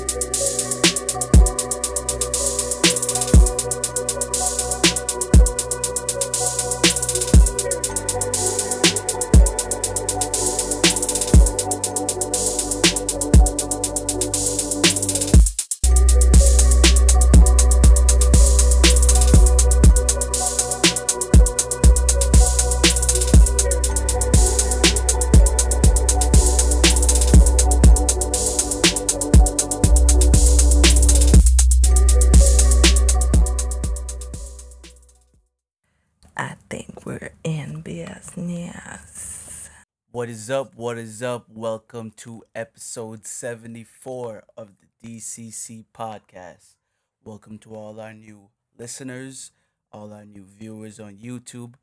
I is up? What is up? Welcome to episode 74 of the DCC podcast. Welcome to all our new listeners, all our new viewers on YouTube.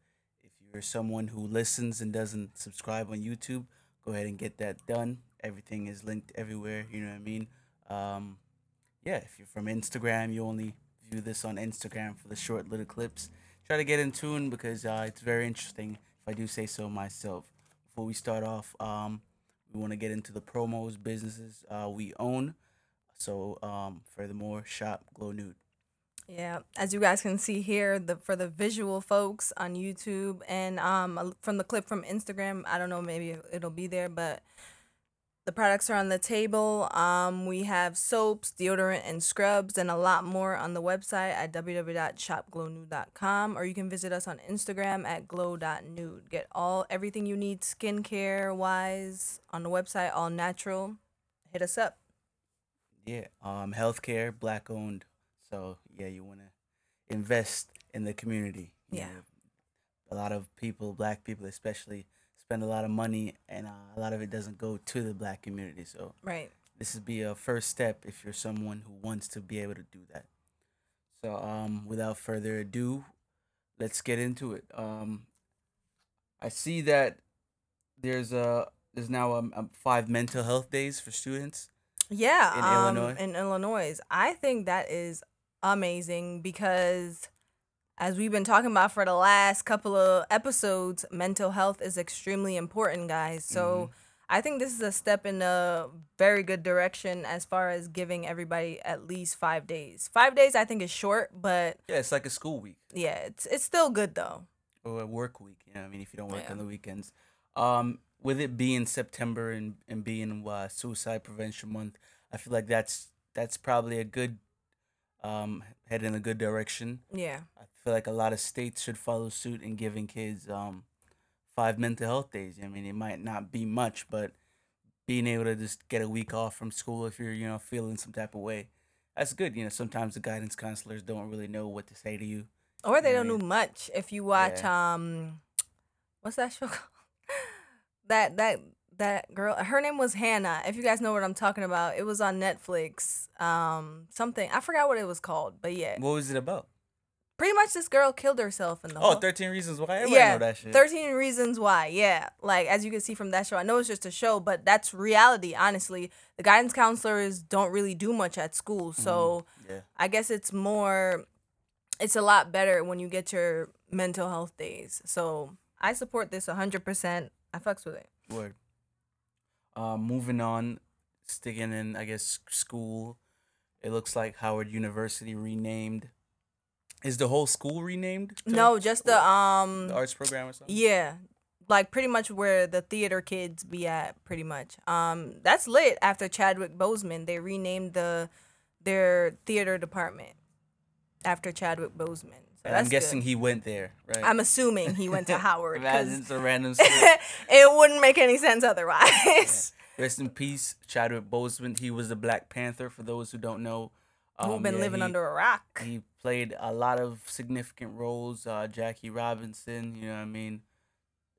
If you're someone who listens and doesn't subscribe on YouTube, go ahead and get that done. Everything is linked everywhere, you know what I mean? Um, yeah, if you're from Instagram, you only view this on Instagram for the short little clips. Try to get in tune because uh, it's very interesting, if I do say so myself. Before we start off, um, we want to get into the promos, businesses uh, we own. So, um, furthermore, shop Glow Nude. Yeah, as you guys can see here, the for the visual folks on YouTube and um from the clip from Instagram, I don't know, maybe it'll be there, but the products are on the table. Um, we have soaps, deodorant, and scrubs, and a lot more on the website at www.shopglownude.com, or you can visit us on Instagram at glow.nude. Get all everything you need skincare wise on the website, all natural. Hit us up. Yeah, um, healthcare, black owned. So, yeah, you want to invest in the community. you Yeah. know. a lot of people, black people especially, spend a lot of money, and uh, a lot of it doesn't go to the black community. So, Right. this would be a first step if you're someone who wants to be able to do that. So, um, without further ado, let's get into it. Um, I see that there's a there's now um, um, five mental health days for students. Yeah, in um, Illinois? In Illinois, I think that is amazing because, as we've been talking about for the last couple of episodes, mental health is extremely important, guys. Mm-hmm. So. I think this is a step in a very good direction as far as giving everybody at least five days. Five days, I think, is short, but Yeah, it's like a school week yeah, it's it's still good though. or a work week. You know, I mean, if you don't work Yeah. on the weekends. Um, with it being September and and being uh, Suicide Prevention Month, I feel like that's that's probably a good um head in a good direction. Yeah, I feel like a lot of states should follow suit in giving kids um five mental health days. I mean, it might not be much, but being able to just get a week off from school if you're you know feeling some type of way, that's good. You know, sometimes the guidance counselors don't really know what to say to you. or they Yeah, don't yeah. do much. If you watch um, what's that show? called? that that that girl, her name was Hannah. If you guys know what I'm talking about, it was on Netflix. Um, something I forgot what it was called, but yeah, What was it about? pretty much this girl killed herself in the Oh, whole. 13 Reasons Why. Everybody yeah, know that shit. 13 Reasons Why. Yeah. Like, as you can see from that show, I know it's just a show, but that's reality, honestly. The guidance counselors don't really do much at school. So Yeah. I guess it's more, it's a lot better when you get your mental health days. So I support this 100%. I fucks with it. Word. Um, moving on, sticking in, I guess, school. It looks like Howard University renamed. Is the whole school renamed? No, just the, um, the arts program or something? yeah. Like pretty much where the theater kids be at, pretty much. Um, that's lit. After Chadwick Boseman, they renamed the their theater department after Chadwick Boseman. And that's I'm guessing good. he went there, right? I'm assuming he went to Howard it's a random school. it wouldn't make any sense otherwise. Rest in peace, Chadwick Boseman. He was the Black Panther. For those who don't know, Who've Um, been yeah, living he- under a rock? He played a lot of significant roles. Uh, Jackie Robinson, you know what I mean?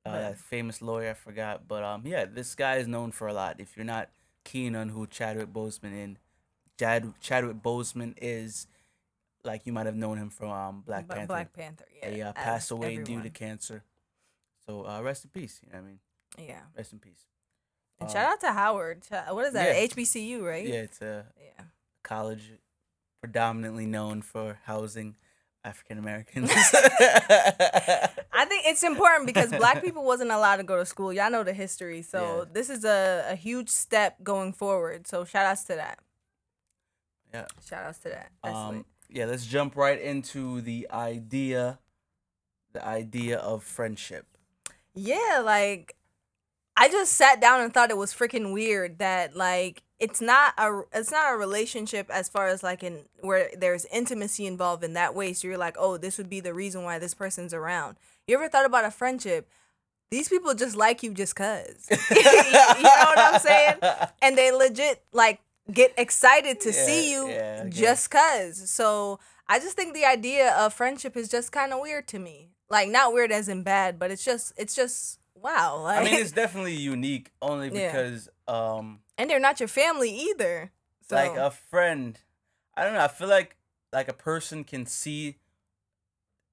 Uh, Right. that famous lawyer, I forgot. But um, yeah, this guy is known for a lot. If you're not keen on who Chadwick Boseman in, Chad, Chadwick Boseman is, like you might have known him from um, Black Panther. Black Panther. Yeah, he uh, passed away due to cancer. So uh, rest in peace. You know what I mean? Yeah. Rest in peace. And Um, shout out to Howard. What is that? yeah. HBCU, right? Yeah, it's a Yeah. college predominantly known for housing African Americans. I think it's important because black people wasn't allowed to go to school. Y'all know the history. So Yeah. this is a, a huge step going forward. So shout outs to that. Yeah. Shout outs to that. That's Um. Yeah, let's jump right into the idea, the idea of friendship. Yeah, like I just sat down and thought it was freaking weird that like it's not a it's not a relationship as far as like in where there's intimacy involved in that way. So you're like, oh, this would be the reason why this person's around. You ever thought about a friendship? These people just like you just cause. you know what I'm saying? And they legit like get excited to see you yeah, just cause. So I just think the idea of friendship is just kind of weird to me. Like not weird as in bad, but it's just it's just wow. Like, I mean, it's definitely unique only Yeah. because um and they're not your family either. So like a friend i don't know i feel like like a person can see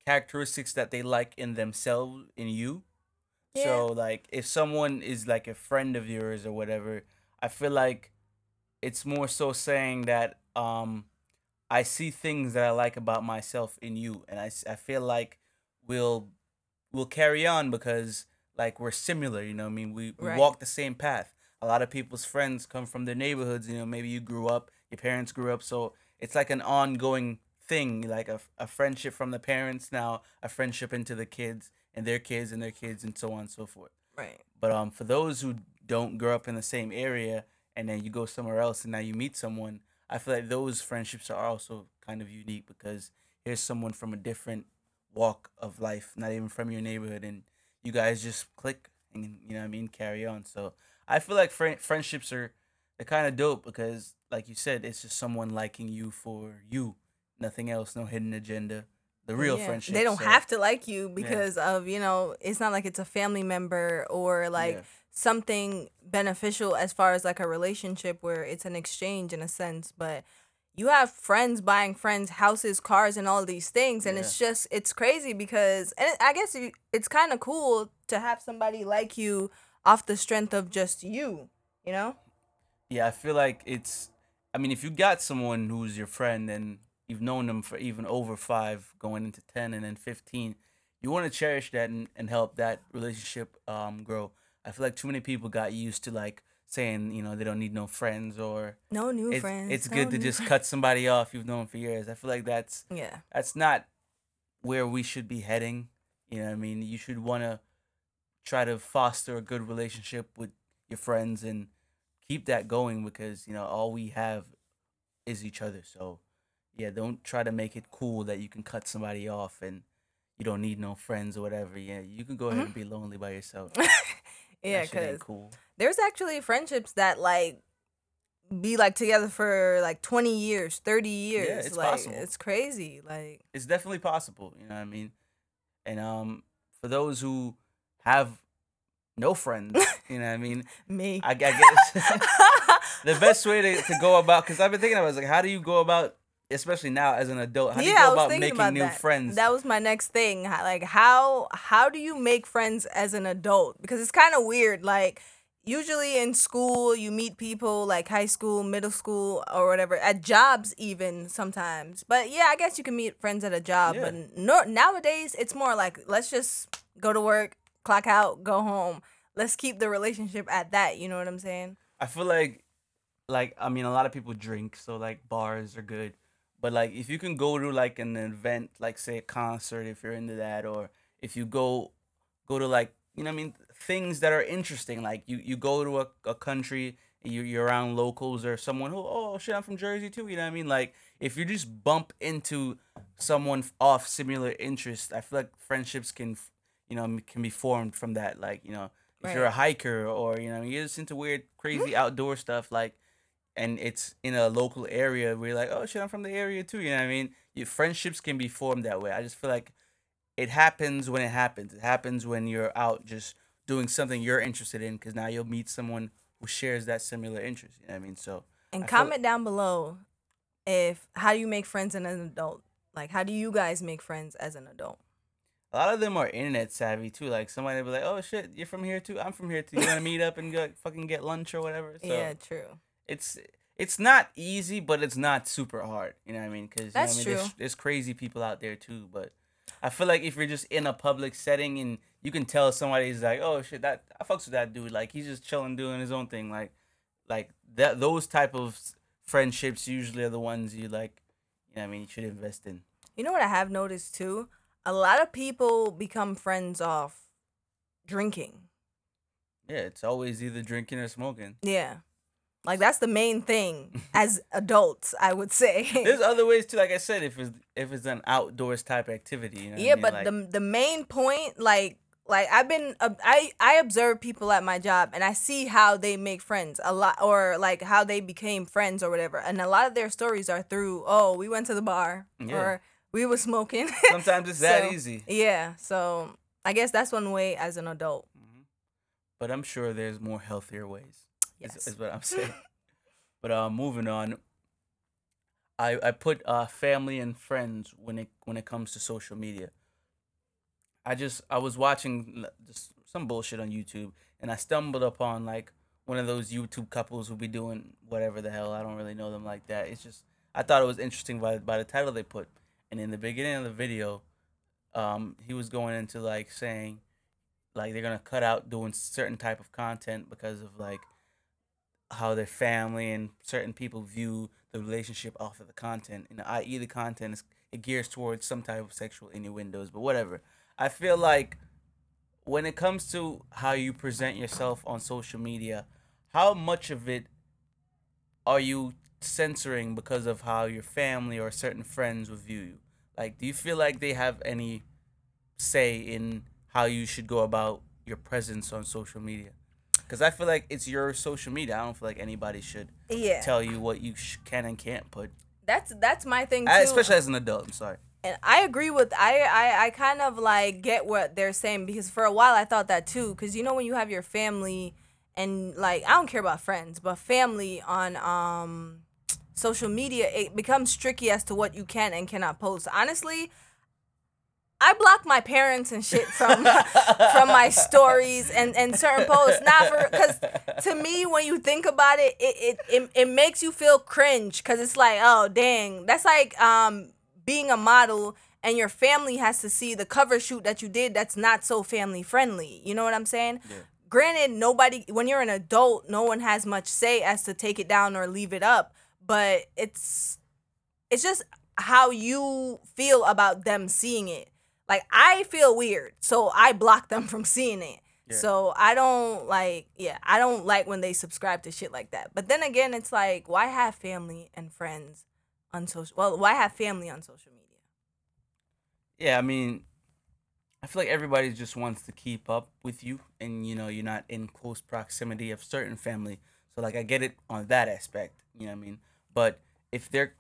characteristics that they like in themselves in you so like if someone is like a friend of yours or whatever i feel like it's more so saying that um i see things that i like about myself in you and I, I feel like we'll we'll carry on because like we're similar you know i mean we, we Right. walk the same path a lot of people's friends come from their neighborhoods you know maybe you grew up your parents grew up so it's like an ongoing thing like a, a friendship from the parents now a friendship into the kids and their kids and their kids and so on and so forth right. but um for those who don't grow up in the same area and then you go somewhere else and now you meet someone i feel like those friendships are also kind of unique because here's someone from a different walk of life not even from your neighborhood and you guys just click and you know what i mean carry on so i feel like fri friendships are they're kind of dope because like you said it's just someone liking you for you nothing else no hidden agenda the real Yeah. friendship They don't so- have to like you because of, you know, it's not like it's a family member or like Yeah. Something beneficial as far as like a relationship where it's an exchange in a sense, but you have friends buying friends houses, cars and all these things and it's just it's crazy because and I guess you, it's kind of cool to have somebody like you off the strength of just you, you know? Yeah, I feel like it's. I mean, if you got someone who's your friend and you've known them for even over five, going into ten and then fifteen, you want to cherish that and, and help that relationship um grow. I feel like too many people got used to like saying you know they don't need no friends or No new it's, friends. it's no good to just friends. cut somebody off you've known for years. I feel like that's Yeah. that's not where we should be heading. You know what I mean? You should want to try to foster a good relationship with your friends and keep that going because, you know, all we have is each other. So, yeah, don't try to make it cool that you can cut somebody off and you don't need no friends or whatever. Yeah, you can go ahead mm-hmm. and be lonely by yourself. Yeah, That shit ain't cuz cool. there's actually friendships that like be like together for like 20 years 30 years Yeah, it's like possible. it's crazy like It's definitely possible, you know what I mean? And um for those who have no friends, you know what I mean? me I, I guess the best way to, to go about because I've been thinking about it, is like how do you go about especially now as an adult how do you yeah, I go about making about new that. friends That was my next thing. Like how how do you make friends as an adult? Because it's kind of weird. Like usually in school you meet people like high school, middle school, or whatever. At jobs even sometimes. But yeah, I guess you can meet friends at a job. Yeah. But no, nowadays it's more like let's just go to work, clock out, go home. Let's keep the relationship at that. You know what I'm saying? I feel like like I mean a lot of people drink so like bars are good but like if you can go to like an event like say a concert if you're into that or if you go go to like you know what I mean things that are interesting like you you go to a, a country and you you're around locals or someone who oh shit I'm from Jersey too you know what I mean? Like if you just bump into someone off similar interest I feel like friendships can you know can be formed from that like you know if you're a hiker or you know you're just into weird crazy mm-hmm. outdoor stuff like and it's in a local area where you're like, oh shit, I'm from the area too. You know what I mean? Your friendships can be formed that way. I just feel like it happens when it happens. It happens when you're out just doing something you're interested in because now you'll meet someone who shares that similar interest. You know what I mean? So And I feel- comment down below if how do you make friends as an adult? Like how do you guys make friends as an adult? a lot of them are internet savvy too. Like somebody will be like, oh shit, you're from here too. I'm from here too. You want to meet up and go fucking get lunch or whatever? So yeah, true. It's it's not easy, but it's not super hard. You know what I mean? Because That's I mean, true. there's crazy people out there too, but I feel like if you're just in a public setting and you can tell somebody's like, oh shit, that I fucks with that dude. Like he's just chilling, doing his own thing. Like, like that those type of friendships usually are the ones you like. You know, what I mean, you should invest in. You know what I have noticed too? A lot of people become friends off drinking. Yeah, it's always either drinking or smoking. Yeah. Like that's the main thing as adults, I would say. There's other ways too. Like I said, if it's if it's an outdoors type activity, you know. what I yeah, mean? but Like, the the main point, like like I've been uh, I I observe people at my job and I see how they make friends a lot or like how they became friends or whatever. And a lot of their stories are through, oh, we went to the bar Yeah. or we were smoking. sometimes it's that So, easy. Yeah, so I guess that's one way as an adult. But I'm sure there's more healthier ways. Yes. Is, is what I'm saying. but uh, moving on. I I put uh family and friends when it when it comes to social media. I just I was watching just some bullshit on YouTube and I stumbled upon like one of those YouTube couples who be doing whatever the hell. I don't really know them like that. It's just I thought it was interesting by by the title they put. And in the beginning of the video, um, he was going into like saying like they're gonna cut out doing certain type of content because of like how their family and certain people view the relationship off of the content. And i.e the content is it gears towards some type of sexual innuendos but whatever. I feel like when it comes to how you present yourself on social media how much of it are you censoring because of how your family or certain friends will view you? Like do you feel like they have any say in how you should go about your presence on social media because i feel like it's your social media i don't feel like anybody should Yeah. tell you what you sh- can and can't put That's that's my thing too. I, especially as an adult i'm sorry and I agree with I, I I kind of like get what they're saying because for a while I thought that too because you know when you have your family and like I don't care about friends but family on um social media it becomes tricky as to what you can and cannot post honestly I block my parents and shit from from my stories and and certain posts. Not for because to me when you think about it it it, it, it makes you feel cringe because it's like oh dang. That's like um being a model and your family has to see the cover shoot that you did that's not so family friendly. You know what i'm saying? Yeah. granted nobody when you're an adult no one has much say as to take it down or leave it up but it's it's just how you feel about them seeing it like i feel weird so i block them from seeing it. Yeah. so i don't like yeah i don't like when they subscribe to shit like that. But then again it's like why have family and friends on social well why have family on social media? Yeah i mean i feel like everybody just wants to keep up with you and you know you're not in close proximity of certain family. So like i get it on that aspect you know what i mean? But if they're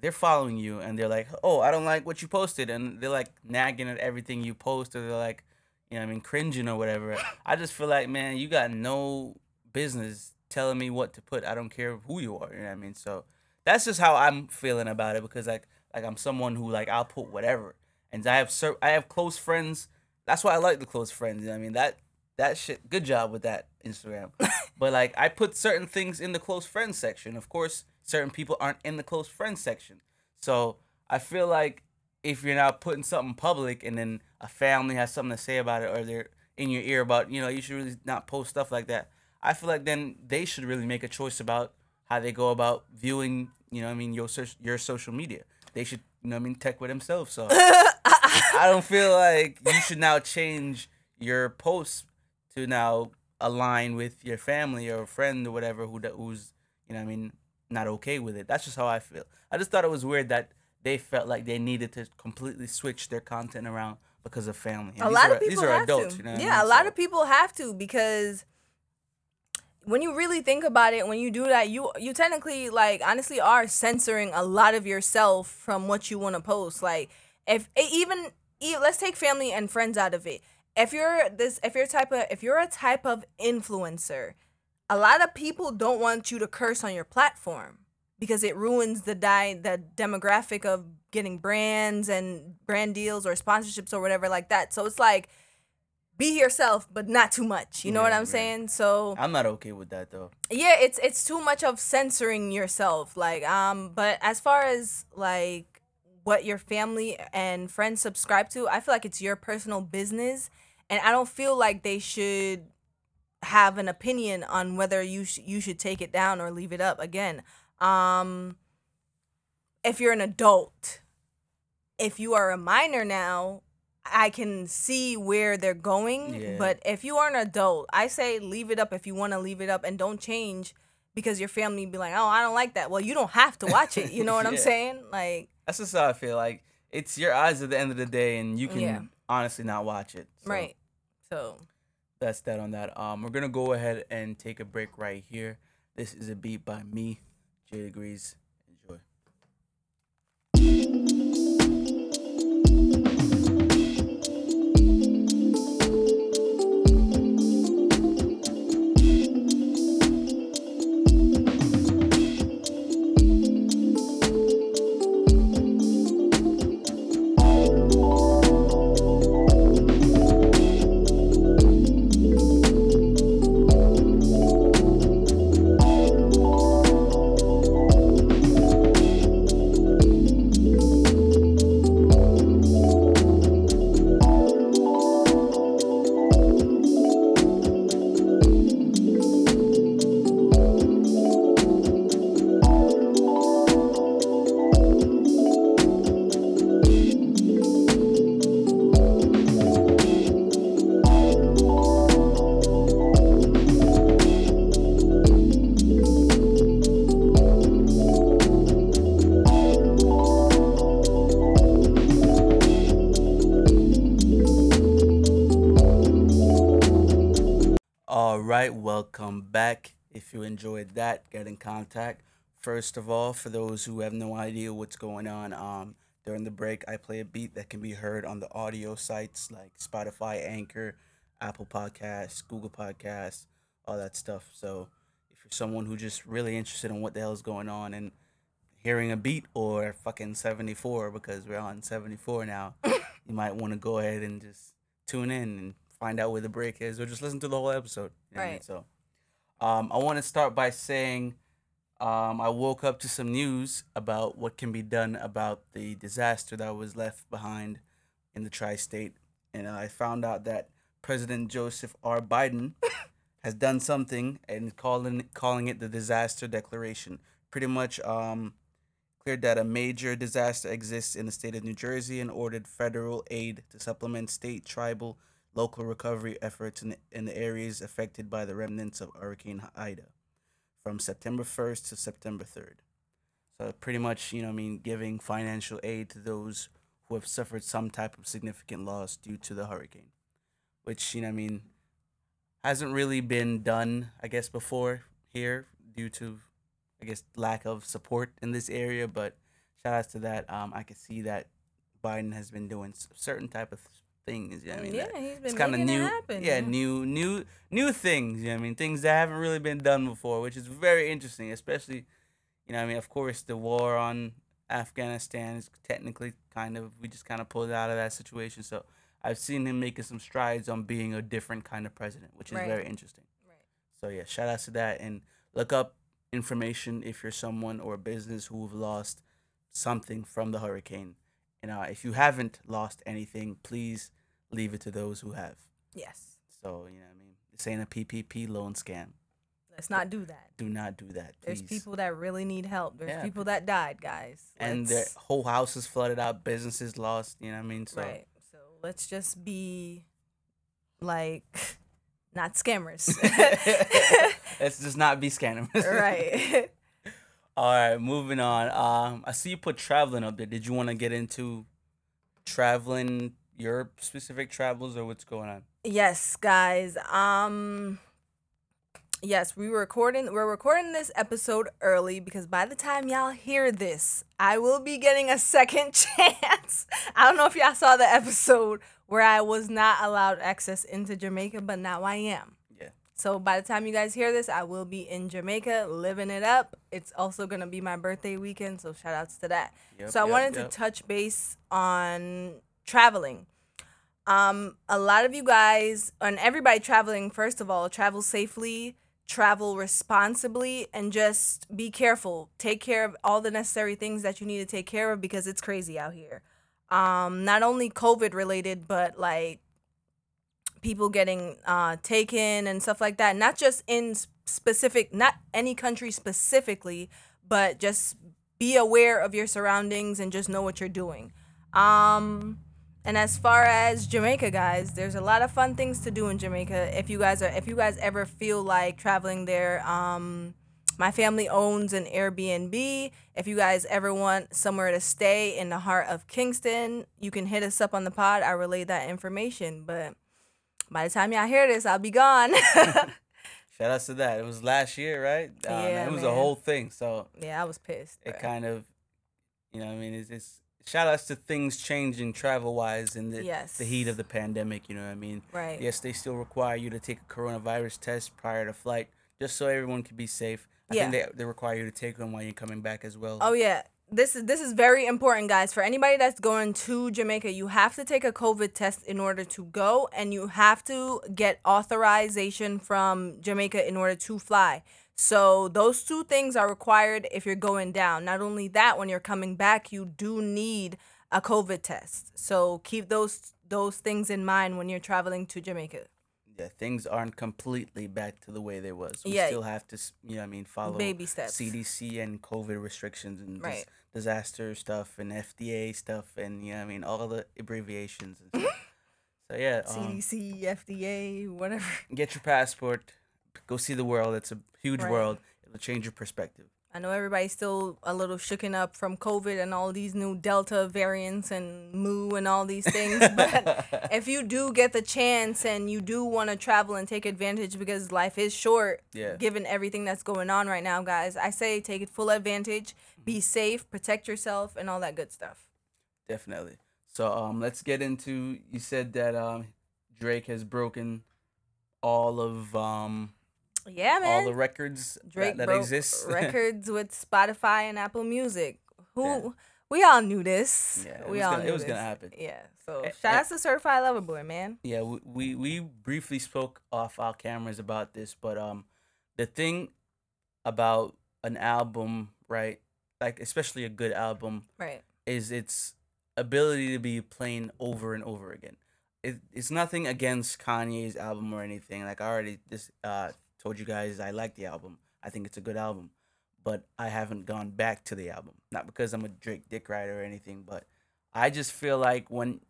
they're following you and they're like oh i don't like what you posted and they're like nagging at everything you post or they're like you know i mean cringing or whatever. I just feel like man you got no business telling me what to put. I don't care who you are you know what i mean? So that's just how i'm feeling about it because like like i'm someone who like i'll put whatever. And i have cer- i have close friends. That's why i like the close friends you know what i mean? That that shit good job with that instagram. But like i put certain things in the close friends section. Of course certain people aren't in the close friends section. So i feel like if you're not putting something public and then a family has something to say about it or they're in your ear about you know you should really not post stuff like that. I feel like then they should really make a choice about how they go about viewing you know what i mean your your social media. They should you know what i mean tech with themselves. So i don't feel like you should now change your posts to now align with your family or a friend or whatever who who's you know what i mean not okay with it that's just how i feel i just thought it was weird that they felt like they needed to completely switch their content around because of family. And a lot are, of people these are have adults, to. you know. what I yeah, mean? a lot So- of people have to because when you really think about it, when you do that, you you technically like honestly are censoring a lot of yourself from what you want to post. Like if even let's take family and friends out of it. If you're this, if you're type of, if you're a type of influencer, a lot of people don't want you to curse on your platform because it ruins the di- the demographic of getting brands and brand deals or sponsorships or whatever like that. So it's like be yourself but not too much. You know what I'm right. saying? So I'm not okay with that though. yeah, it's it's too much of censoring yourself. Like um but as far as like what your family and friends subscribe to, I feel like it's your personal business and I don't feel like they should have an opinion on whether you sh- you should take it down or leave it up. Again, Um, if you're an adult, if you are a minor now, I can see where they're going. Yeah. But if you are an adult, I say leave it up if you want to leave it up and don't change because your family be like, oh, I don't like that. Well, you don't have to watch it. You know what I'm saying? Like, That's just how I feel. Like it's your eyes at the end of the day, and you can Yeah. honestly not watch it. So right. So, That's that on that. Um, we're gonna go ahead and take a break right here. This is a beat by me, Jay Degrees. Enjoyed that, get in contact. First of all, for those who have no idea what's going on, um, during the break, I play a beat that can be heard on the audio sites like Spotify, Anchor, Apple Podcasts, Google Podcasts, all that stuff. So, if you're someone who just really interested in what the hell is going on and hearing a beat or fucking 74 because we're on 74 now, you might want to go ahead and just tune in and find out where the break is or just listen to the whole episode. You know what I mean? Right. So, um, I want to start by saying um, I woke up to some news about what can be done about the disaster that was left behind in the tri state. And I found out that President Joseph R. Biden has done something and calling calling it the disaster declaration. Pretty much um, cleared that a major disaster exists in the state of New Jersey and ordered federal aid to supplement state, tribal, local recovery efforts in, in the areas affected by the remnants of Hurricane Ida from September 1st to September 3rd. So pretty much, you know, I mean, giving financial aid to those who have suffered some type of significant loss due to the hurricane, which, you know, I mean, hasn't really been done, I guess, before here due to, I guess, lack of support in this area. But shout outs to that. Um, I can see that Biden has been doing certain type of things. You know what I mean, yeah, he's it's been kind of new, happen. yeah, new, new, new things. You know I mean, things that haven't really been done before, which is very interesting. Especially, you know, I mean, of course, the war on Afghanistan is technically kind of we just kind of pulled out of that situation. So I've seen him making some strides on being a different kind of president, which is Right. very interesting. Right. So yeah, shout out to that and look up information if you're someone or a business who've lost something from the hurricane. And uh, if you haven't lost anything, please leave it to those who have. Yes. So you know, what I mean, this ain't a PPP loan scam. Let's not do that. Do not do that, There's people that really need help. There's Yeah, people that died, guys. and their whole house is flooded out, businesses lost. You know what I mean? So right. So let's just be like not scammers. let's just not be scammers. right. All right, moving on. Um, I see you put traveling up there. Did you want to get into traveling, your specific travels, or what's going on? yes, guys. Um Yes, we were recording we're recording this episode early because by the time y'all hear this, I will be getting a second chance. I don't know if y'all saw the episode where I was not allowed access into Jamaica, but now I am. Yeah. So by the time you guys hear this, I will be in Jamaica living it up. It's also gonna be my birthday weekend, so shout outs to that. Yep, so I yep, wanted yep. to touch base on traveling. Um, a lot of you guys and everybody traveling, first of all, travel safely, travel responsibly, and just be careful. Take care of all the necessary things that you need to take care of because it's crazy out here. Um, not only COVID related, but like people getting uh, taken and stuff like that. Not just in specific, not any country specifically, but just be aware of your surroundings and just know what you're doing. Um, and as far as Jamaica, guys, there's a lot of fun things to do in Jamaica. If you guys are, if you guys ever feel like traveling there, um, my family owns an Airbnb. If you guys ever want somewhere to stay in the heart of Kingston, you can hit us up on the pod. I relay that information. But by the time y'all hear this, I'll be gone. Shout outs to that. It was last year, right? Um, Yeah, It was man. a whole thing. So yeah, I was pissed. it bruh. kind of, you know, what I mean, it's, it's shout outs to things changing travel wise in the Yes. the heat of the pandemic. You know what I mean? Right. Yes, they still require you to take a coronavirus test prior to flight, just so everyone can be safe. I Yeah. think they they require you to take one while you're coming back as well. Oh yeah. This is this is very important, guys. For anybody that's going to Jamaica, you have to take a COVID test in order to go, and you have to get authorization from Jamaica in order to fly. So those two things are required if you're going down. Not only that, when you're coming back, you do need a COVID test. So keep those those things in mind when you're traveling to Jamaica. yeah, things aren't completely back to the way they was. We Yeah. still have to, you know, I mean, follow Baby steps. CDC and COVID restrictions and dis- Right. disaster stuff and FDA stuff and you know, I mean, all the abbreviations and stuff. so yeah, um, CDC, FDA, whatever. get your passport, go see the world. It's a huge Right. world. It'll change your perspective. I know everybody's still a little shooken up from COVID and all these new Delta variants and Mu and all these things. But if you do get the chance and you do want to travel and take advantage because life is short, Yeah. given everything that's going on right now, guys, I say take it full advantage, be safe, protect yourself, and all that good stuff. Definitely. So um, let's get into. You said that um, Drake has broken all of um Yeah, man. all the records Drake that, that exist. records with Spotify and Apple Music. Who Yeah. we all knew this. Yeah, we all gonna- it knew was gonna happen. Yeah. So shout out to Certified Lover Boy, man. yeah, we, we we briefly spoke off our cameras about this, but um, the thing about an album, right? Like especially a good album, Right. is its ability to be playing over and over again. It, it's nothing against Kanye's album or anything. Like I already this uh told you guys I like the album. I think it's a good album. But I haven't gone back to the album. Not because I'm a Drake dick rider or anything, but I just feel like when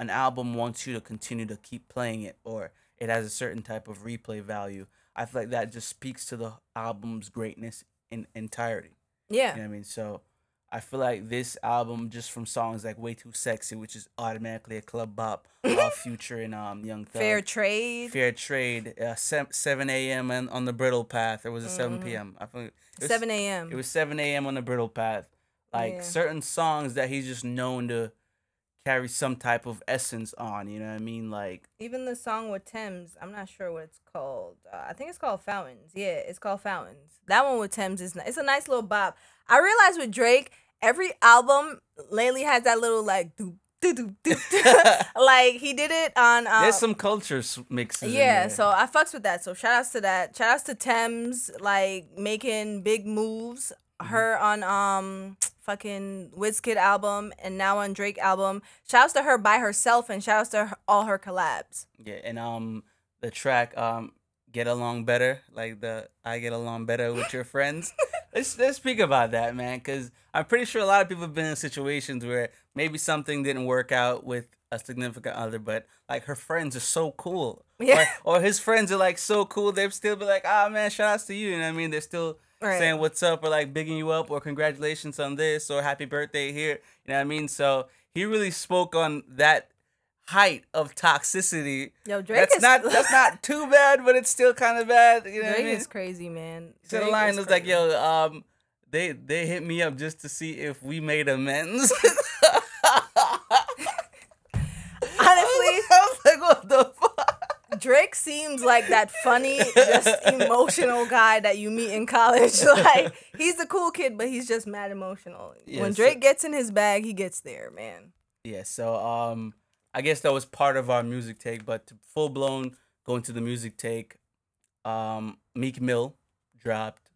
an album wants you to continue to keep playing it or it has a certain type of replay value, I feel like that just speaks to the album's greatness in entirety. Yeah. You know what I mean? So I feel like this album, just from songs like "Way Too Sexy," which is automatically a club bop, uh, Future and um Young Thug, Fair trade. Fair Trade, uh, seven a.m. and on the Bridle Path, or was it seven Mm-hmm. p.m.? I think was, 7 a.m. It was seven a.m. on the Bridle Path. Like Yeah. certain songs that he's just known to carry some type of essence on. You know what I mean? Like Even the song with Tems, I'm not sure what it's called. Uh, I think it's called Fountains. Yeah, it's called Fountains. That one with Tems is nice. It's a nice little bop. I realized with Drake, every album lately has that little like do do do do. like he did it on. Uh, there's some culture s- mixes. in Yeah, so I fucks with that. So shout outs to that. Shout outs to Tems, like making big moves. Mm-hmm. Her on um fucking Wizkid album and now on Drake album. Shout outs to her by herself and shout outs to her, all her collabs. Yeah, and um the track um get along better, like the I get along better with your friends. let's let's speak about that, man, cuz I'm pretty sure a lot of people have been in situations where maybe something didn't work out with a significant other, but like her friends are so cool. Yeah. Or, or his friends are like so cool, they'd still be like, "Ah, man, shout outs to you." You know what I mean? They're still Right. saying what's up or like bigging you up or congratulations on this or happy birthday here. You know what I mean? So he really spoke on that height of toxicity. Yo, Drake that's is not that's not too bad, but it's still kind of bad. You know Drake what I mean? is crazy, man. So the line was like, "Yo, um, they they hit me up just to see if we made amends." Honestly, I was like, "What the fuck?" Drake seems like that funny, just emotional guy that you meet in college. Like he's the cool kid, but he's just mad emotional. Yeah, when so- Drake gets in his bag, he gets there, man. Yeah, so um I guess that was part of our music take, but full blown going to the music take, um Meek Mill dropped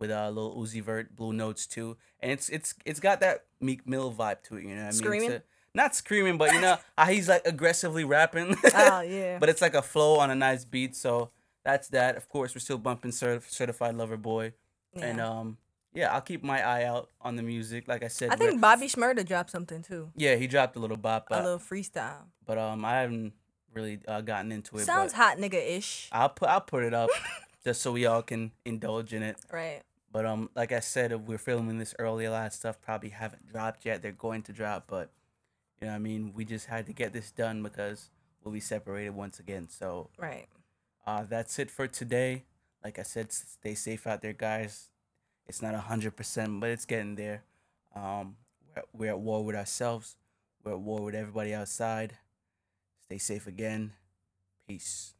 with a uh, Lil Uzi Vert, Blue Notes too. And it's it's it's got that Meek Mill vibe to it, you know what I mean? Screaming? So- not screaming, but you know he's like aggressively rapping. Oh yeah. but it's like a flow on a nice beat, so that's that. Of course, we're still bumping Certi- Certified Lover Boy. And Yeah. um yeah, I'll keep my eye out on the music. Like I said, I think Bobby Shmurda dropped something too. yeah, he dropped a little bop, A little freestyle. but um, I haven't really uh, gotten into it. Sounds hot nigga ish. I'll put I'll put it up just so we all can indulge in it. Right. But um, like I said, if we're filming this early. A lot of stuff probably haven't dropped yet. They're going to drop, but you know, what I mean, we just had to get this done because we'll be separated once again. So Right. uh, that's it for today. Like I said, stay safe out there, guys. It's not a hundred percent, but it's getting there. Um, we're, we're at war with ourselves. We're at war with everybody outside. Stay safe again. Peace.